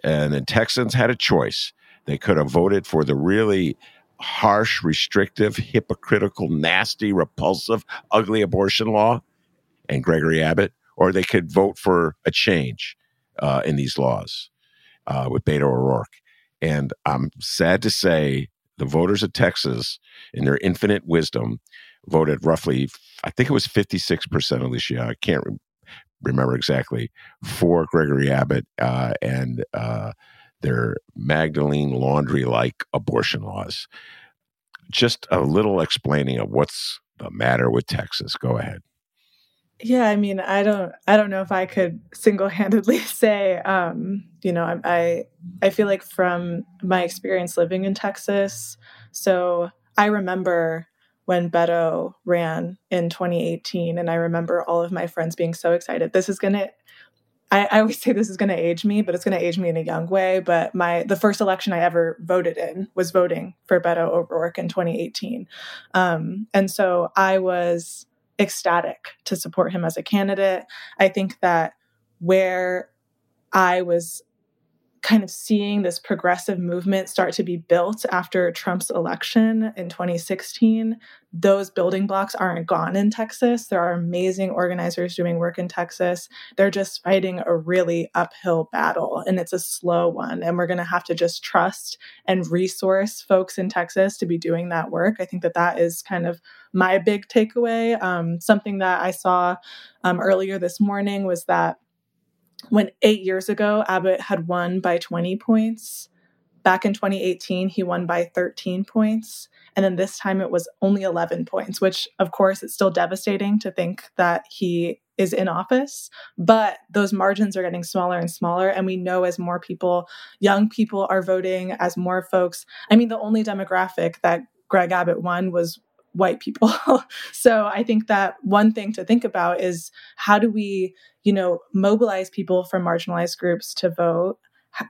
and the Texans had a choice. They could have voted for the really harsh, restrictive, hypocritical, nasty, repulsive, ugly abortion law and Gregory Abbott, or they could vote for a change uh, in these laws uh, with Beto O'Rourke. And I'm sad to say the voters of Texas, in their infinite wisdom, voted roughly, I think it was 56%, Alicia. I can't remember exactly, for Gregory Abbott uh, and uh, their Magdalene laundry like abortion laws. Just a little explaining of what's the matter with Texas. Go ahead. Yeah, I mean, I don't, I don't know if I could single-handedly [LAUGHS] say, um, you know, I, I, I feel like from my experience living in Texas, so I remember when Beto ran in 2018. And I remember all of my friends being so excited. This is going to, I, always say this is going to age me, but it's going to age me in a young way. But my the first election I ever voted in was voting for Beto O'Rourke in 2018, um, and so I was ecstatic to support him as a candidate. I think that where I was kind of seeing this progressive movement start to be built after Trump's election in 2016. Those building blocks aren't gone in Texas. There are amazing organizers doing work in Texas. They're just fighting a really uphill battle, and it's a slow one. And we're going to have to just trust and resource folks in Texas to be doing that work. I think that that is kind of my big takeaway. Um, something that I saw um, earlier this morning was that when eight years ago, Abbott had won by 20 points. Back in 2018, he won by 13 points. And then this time it was only 11 points, which, of course, it's still devastating to think that he is in office. But those margins are getting smaller and smaller. And we know as more people, young people are voting, as more folks, I mean, the only demographic that Greg Abbott won was white people. [LAUGHS] so I think that one thing to think about is how do we, you know, mobilize people from marginalized groups to vote,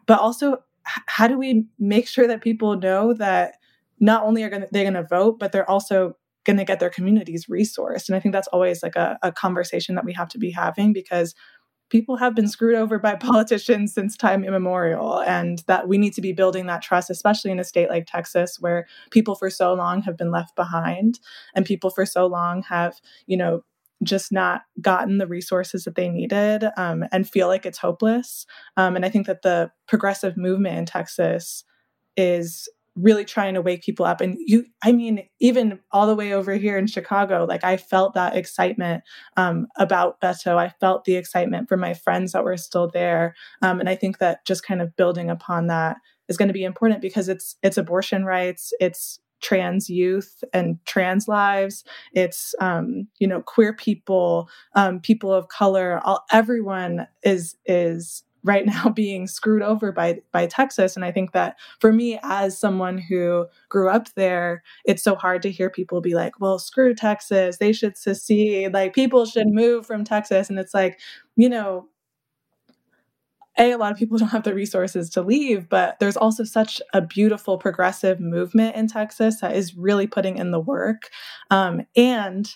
but also how do we make sure that people know that not only are going they're going to vote, but they're also going to get their communities resourced. And I think that's always like a, a conversation that we have to be having because people have been screwed over by [LAUGHS] politicians since time immemorial and that we need to be building that trust especially in a state like texas where people for so long have been left behind and people for so long have you know just not gotten the resources that they needed um, and feel like it's hopeless. Um, and i think that the progressive movement in texas is really trying to wake people up. And you i mean even all the way over here in chicago like i felt that excitement um, about beto. I felt the excitement for my friends that were still there. Um, and i think that just kind of building upon that is going to be important because it's it's abortion rights it's trans youth and trans lives it's um, you know queer people um, people of color all everyone is is right now [LAUGHS] being screwed over by by Texas. And I think that for me as someone who grew up there it's so hard to hear people be like well screw Texas. They should secede. Like people should move from Texas. And it's like you know a a lot of people [LAUGHS] don't have the resources to leave but there's also such a beautiful progressive movement in texas that is really putting in the work. Um, and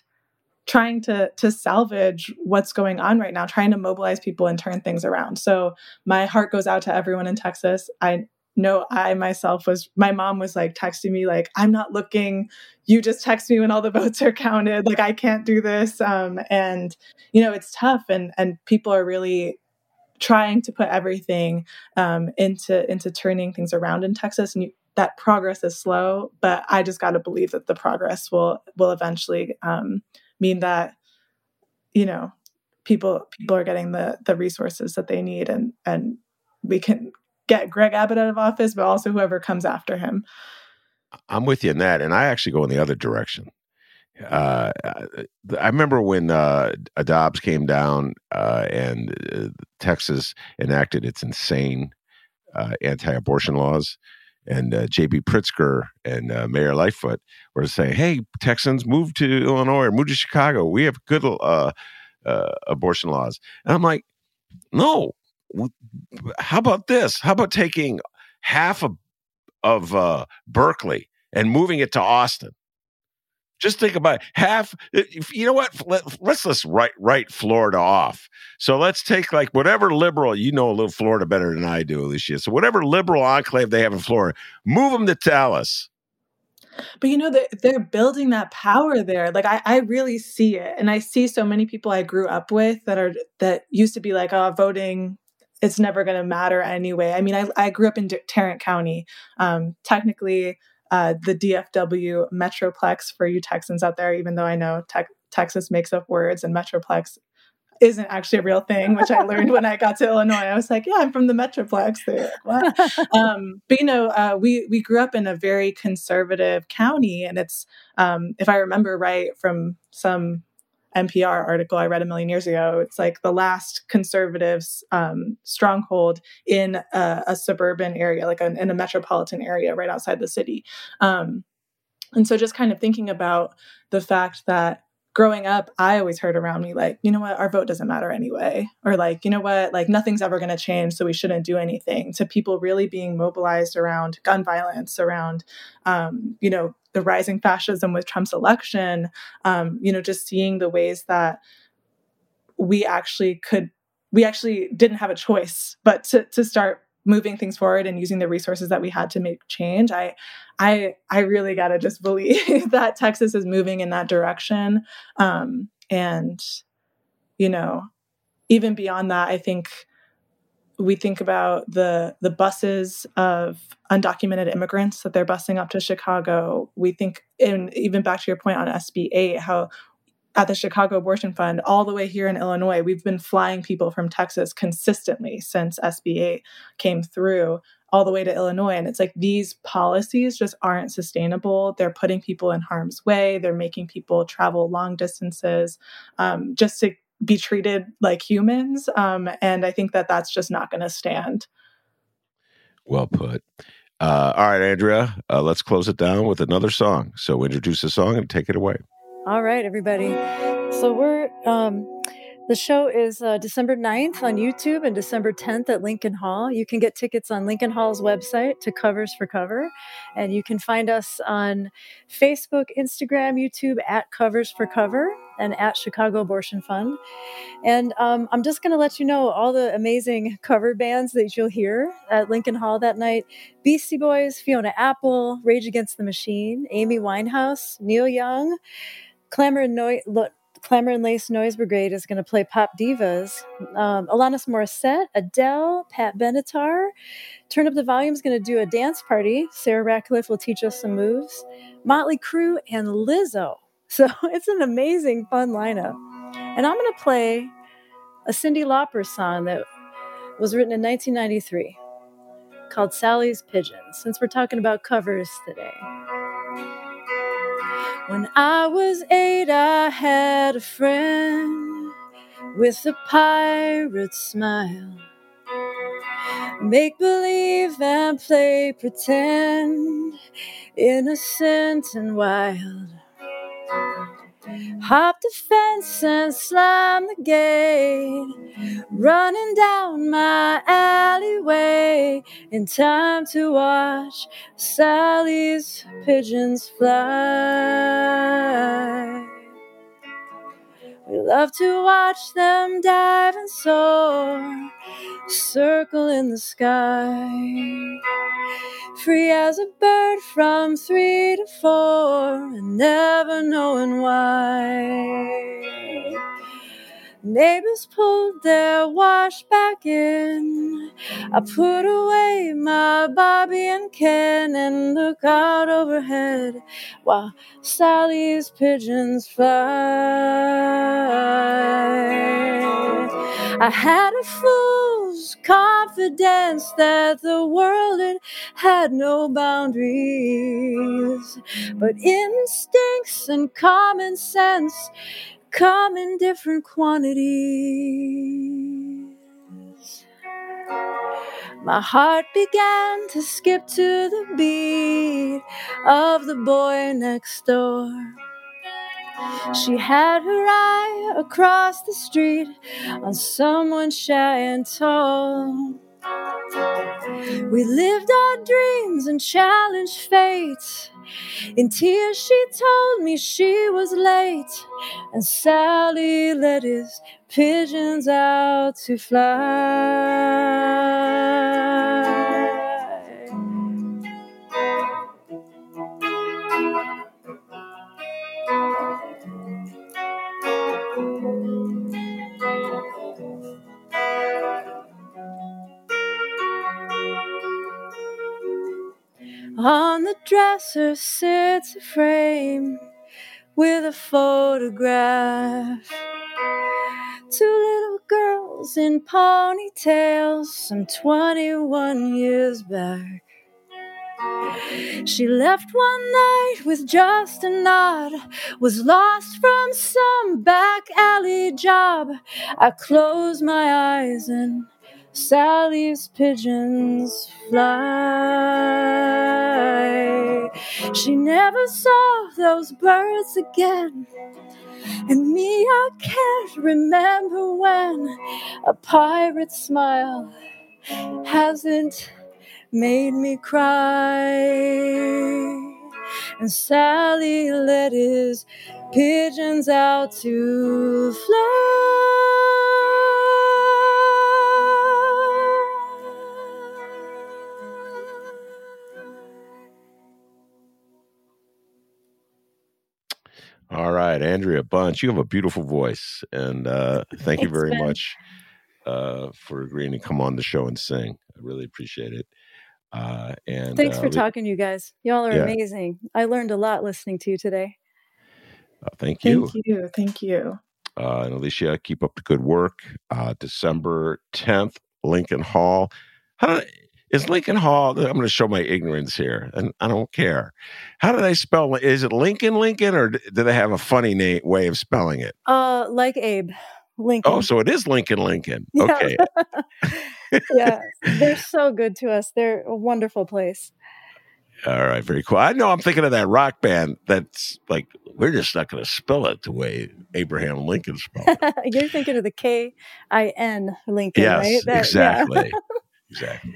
trying to to salvage what's going on right now trying to mobilize people and turn things around. So my heart goes out to everyone in texas. I know i myself was my mom was like texting me like i'm not looking. You just text me when all the [LAUGHS] votes are counted. Like i can't do this. Um, and you know it's tough and and people are really trying to put everything um, into into turning things around in texas. And you, that progress is slow but i just got to believe that the progress will will eventually um, mean that you know people people are getting the the resources that they need and and we can get Greg Abbott out of office, but also whoever comes after him. I'm with you in that, and I actually go in the other direction. Uh, I remember when uh, Dobbs came down uh, and uh, Texas enacted its insane uh, anti-abortion laws, and uh, J.B. Pritzker and Mayor Lightfoot were saying, "Hey, Texans, move to Illinois or move to Chicago. We have good abortion laws." And I'm like, "No, how about this? How about taking half of of uh, Berkeley and moving it to Austin? Just think about it. half. You know what? Let, us let's write write Florida off. So let's take like whatever liberal you know a little Florida better than I do, Alicia. So whatever liberal enclave they have in Florida, move them to Dallas. But you know, they're, they're building that power there. Like I, I really see it, and I see so many people I grew up with that are that used to be like, oh, voting it's never going to matter anyway. I mean, I, I grew up in Tarrant County. Um, technically, uh, the DFW Metroplex for you Texans out there, even though I know te- Texas makes up words and Metroplex isn't actually a real thing, which I learned when I got to Illinois. I was like, yeah, I'm from the Metroplex. Like, [LAUGHS] um, but you know, uh, we we grew up in a very conservative county, and it's um, if I remember right from some NPR article I read a million years ago. It's like the last conservatives um, stronghold in a, a, suburban area, like in a metropolitan area right outside the city. Um, and so just kind of thinking about the fact that growing up, I always heard around me, like, you know what, our vote doesn't matter anyway. Or like, you know what, like nothing's ever going to change, so we shouldn't do anything. To people really being mobilized around gun violence, around, um, you know, the rising fascism with Trump's election, um, you know, just seeing the ways that we actually could, we actually didn't have a choice but to, to start moving things forward and using the resources that we had to make change i i i really got to just believe [LAUGHS] that texas is moving in that direction. Um, and you know even beyond that i think we think about the the buses of undocumented immigrants that they're busing up to chicago. We think and even back to your point on sb 8 how at the Chicago Abortion Fund, all the way here in Illinois, we've been flying people from Texas consistently since SB 8 came through all the way to Illinois. And it's like these policies just aren't sustainable. They're putting people in harm's way, they're making people travel long distances um, just to be treated like humans. Um, and I think that that's just not going to stand. Well put. Uh, all right, Andrea, uh, let's close it down with another song. So introduce the song and take it away. All right, everybody. So we're um, the show is uh, December 9th on YouTube and December 10th at Lincoln Hall. You can get tickets on Lincoln Hall's website to Covers for Cover. And you can find us on Facebook, Instagram, YouTube at Covers for Cover and at Chicago Abortion Fund. And um, I'm just going to let you know all the amazing cover bands that you'll hear at Lincoln Hall that night Beastie Boys, Fiona Apple, Rage Against the Machine, Amy Winehouse, Neil Young. Clamor and, no- Clamor and Lace Noise Brigade is going to play pop divas. Um, Alanis Morissette, Adele, Pat Benatar. Turn Up the Volume is going to do a dance party. Sarah Ratcliffe will teach us some moves. Motley Crue and Lizzo. [LAUGHS] So it's an amazing, fun lineup. And I'm going to play a Cyndi Lauper song that was written in 1993 called Sally's Pigeons, since we're talking about covers today. When I was eight, I had a friend with a pirate smile. Make believe and play pretend, innocent and wild. Hop the fence and slam the gate. Running down my alleyway in time to watch Sally's pigeons fly. We love to watch them dive and soar, circle in the sky. Free as a bird from three to four, and never knowing why. Neighbors pulled their wash back in. I put away my Barbie and Ken and look out overhead while Sally's pigeons fly. I had a fool's confidence that the world had, had no boundaries, but instincts and common sense come in different quantities. My heart began to skip to the beat of the boy next door. She had her eye across the street on someone shy and tall. We lived our dreams and challenged fate. In tears, she told me she was late, and Sally let his pigeons out to fly. The dresser sits a frame with a photograph. Two little girls in ponytails, some 21 years back. She left one night with just a nod, was lost from some back alley job. I close my eyes and Sally's pigeons fly. She never saw those birds again. And me, I can't remember when a pirate's smile hasn't made me cry. And Sally let his pigeons out to fly. All right, Andrea Bunch, you have a beautiful voice, and uh, [LAUGHS] thank you very ben. much uh, for agreeing to come on the show and sing. I really appreciate it. Uh, and thanks for uh, talking to you guys. Y'all are yeah. amazing. I learned a lot listening to you today. Uh, thank you. Thank you. Thank you. Uh, and Alicia, keep up the good work. Uh December 10th, Lincoln Hall. How did, is Linkin Hall? I'm going to show my ignorance here, and I don't care. How do they spell? Is it Lincoln Lincoln, or do they have a funny name way of spelling it? Uh, like Abe Lincoln. Oh, so it is Lincoln Lincoln. [LAUGHS] Okay. Yeah. [LAUGHS] yeah, they're so good to us. They're a wonderful place. All right, very cool. I know I'm thinking of that rock band that's like, we're just not going to spell it the way Abraham Lincoln spelled it. [LAUGHS] You're thinking of the K I N Lincoln, yes, right? That, exactly. Yeah. Exactly.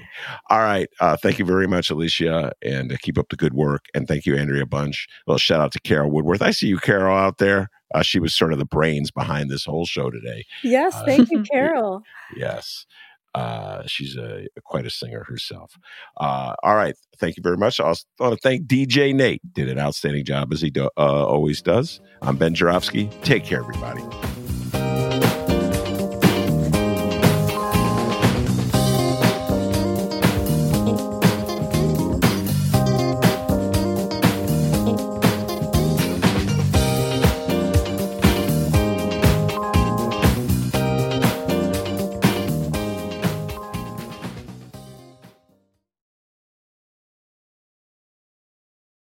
All right. Uh, thank you very much, Alicia, and uh, keep up the good work. And thank you, Andrea Bunch. Well, shout out to Carol Woodworth. I see you, Carol, out there. Uh, she was sort of the brains behind this whole show today. Yes, uh, thank you, [LAUGHS] Carol. yes. Uh, she's a, quite a singer herself. Uh, all right, thank you very much. I also want to thank DJ Nate. Did an outstanding job as he do, uh, always does. I'm Ben Joravsky. Take care, everybody.